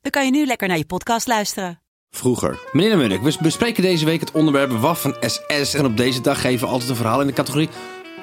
dan kan je nu lekker naar je podcast luisteren. Vroeger. Meneer de Munnik, we bespreken deze week het onderwerp Waffen SS. En op deze dag geven we altijd een verhaal in de categorie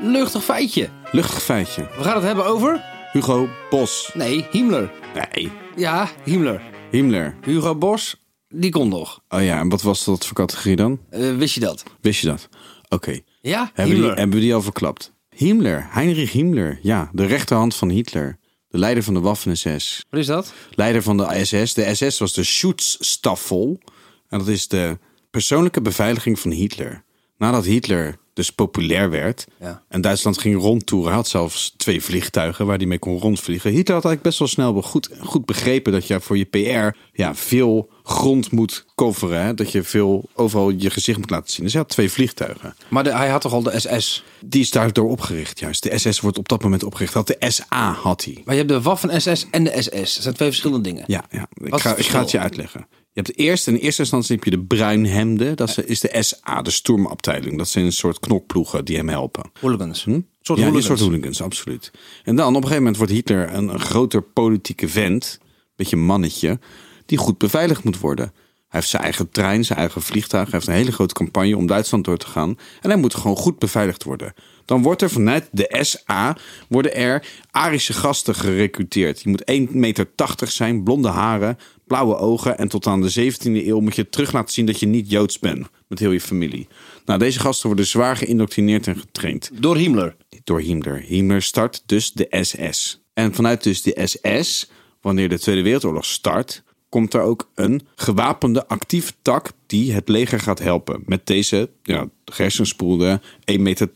luchtig feitje. Luchtig feitje. We gaan het hebben over... Hugo Bos. Nee, Himmler. Nee. Ja, Himmler. Himmler. Hugo Bos, die kon nog. Oh ja, en wat was dat voor categorie dan? Eh, wist je dat? Wist je dat? Oké. Ja, Hebben, we die- Himmler. hebben we die al verklapt? Himmler. Heinrich Himmler. Ja, de rechterhand van Hitler. De leider van de Waffen-SS. Wat is dat? Leider van de SS. De SS was de Schutzstaffel. En dat is de persoonlijke beveiliging van Hitler. Nadat Hitler dus populair werd Ja. en Duitsland ging rondtoeren, hij had zelfs twee vliegtuigen waar hij mee kon rondvliegen. Hitler had eigenlijk best wel snel goed, goed begrepen dat je voor je PR ja, veel grond moet coveren. Hè? Dat je veel overal je gezicht moet laten zien. Dus hij had twee vliegtuigen. Maar de- hij had toch al de SS? Die is daardoor opgericht, juist. De SS wordt op dat moment opgericht. Had de SA had hij. Maar je hebt de Waffen SS en de SS. Dat zijn twee verschillende dingen. Ja, ja. Ik, Wat ga, het ik ga het je uitleggen. Je hebt eerst, in eerste instantie heb je de bruinhemden. Dat is- de SA, de stormafdeling. Dat zijn een soort knokploegen die hem helpen. Hooligans. Hm? Soort ja, hooligans. soort hooligans, absoluut. En dan op een gegeven moment wordt Hitler een, een groter politieke vent. Beetje een mannetje. Die goed beveiligd moet worden. Hij heeft zijn eigen trein, zijn eigen vliegtuig. Hij heeft een hele grote campagne om Duitsland door te gaan. En hij moet gewoon goed beveiligd worden. Dan wordt er vanuit de SA worden er Arische gasten gerecruiteerd. Je moet 1,80 meter zijn, blonde haren, blauwe ogen. En tot aan de 17e eeuw moet je terug laten zien dat je niet Joods bent. Met heel je familie. Nou, deze gasten worden zwaar geïndoctrineerd en getraind Door Himmler. door Himmler. Himmler start dus de SS. En vanuit dus de SS, wanneer de Tweede Wereldoorlog start, komt er ook een gewapende actieve tak die het leger gaat helpen. Met deze ja, hersenspoelde 1,80 meter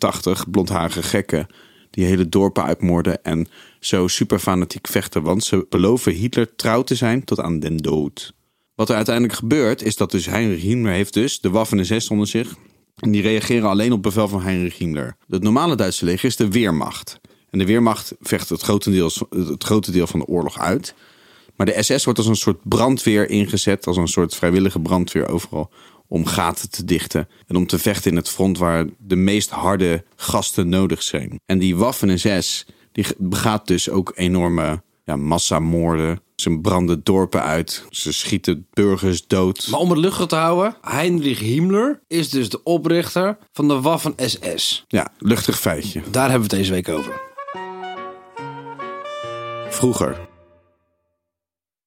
blondharige gekken die hele dorpen uitmoorden en zo super fanatiek vechten. Want ze beloven Hitler trouw te zijn tot aan den dood. Wat er uiteindelijk gebeurt, is dat dus Heinrich Himmler heeft dus de Waffen-SS onder zich. En die reageren alleen op bevel van Heinrich Himmler. Het normale Duitse leger is de Weermacht. En de Weermacht vecht het grote, deel, het grote deel van de oorlog uit. Maar de SS wordt als een soort brandweer ingezet, als een soort vrijwillige brandweer overal. Om gaten te dichten en om te vechten in het front waar de meest harde gasten nodig zijn. En die Waffen-SS die begaat dus ook enorme ja, massamoorden. Ze branden dorpen uit, ze schieten burgers dood. Maar om het luchtig te houden, Heinrich Himmler is dus de oprichter van de Waffen SS. Ja, luchtig feitje. Daar hebben we het deze week over. Vroeger.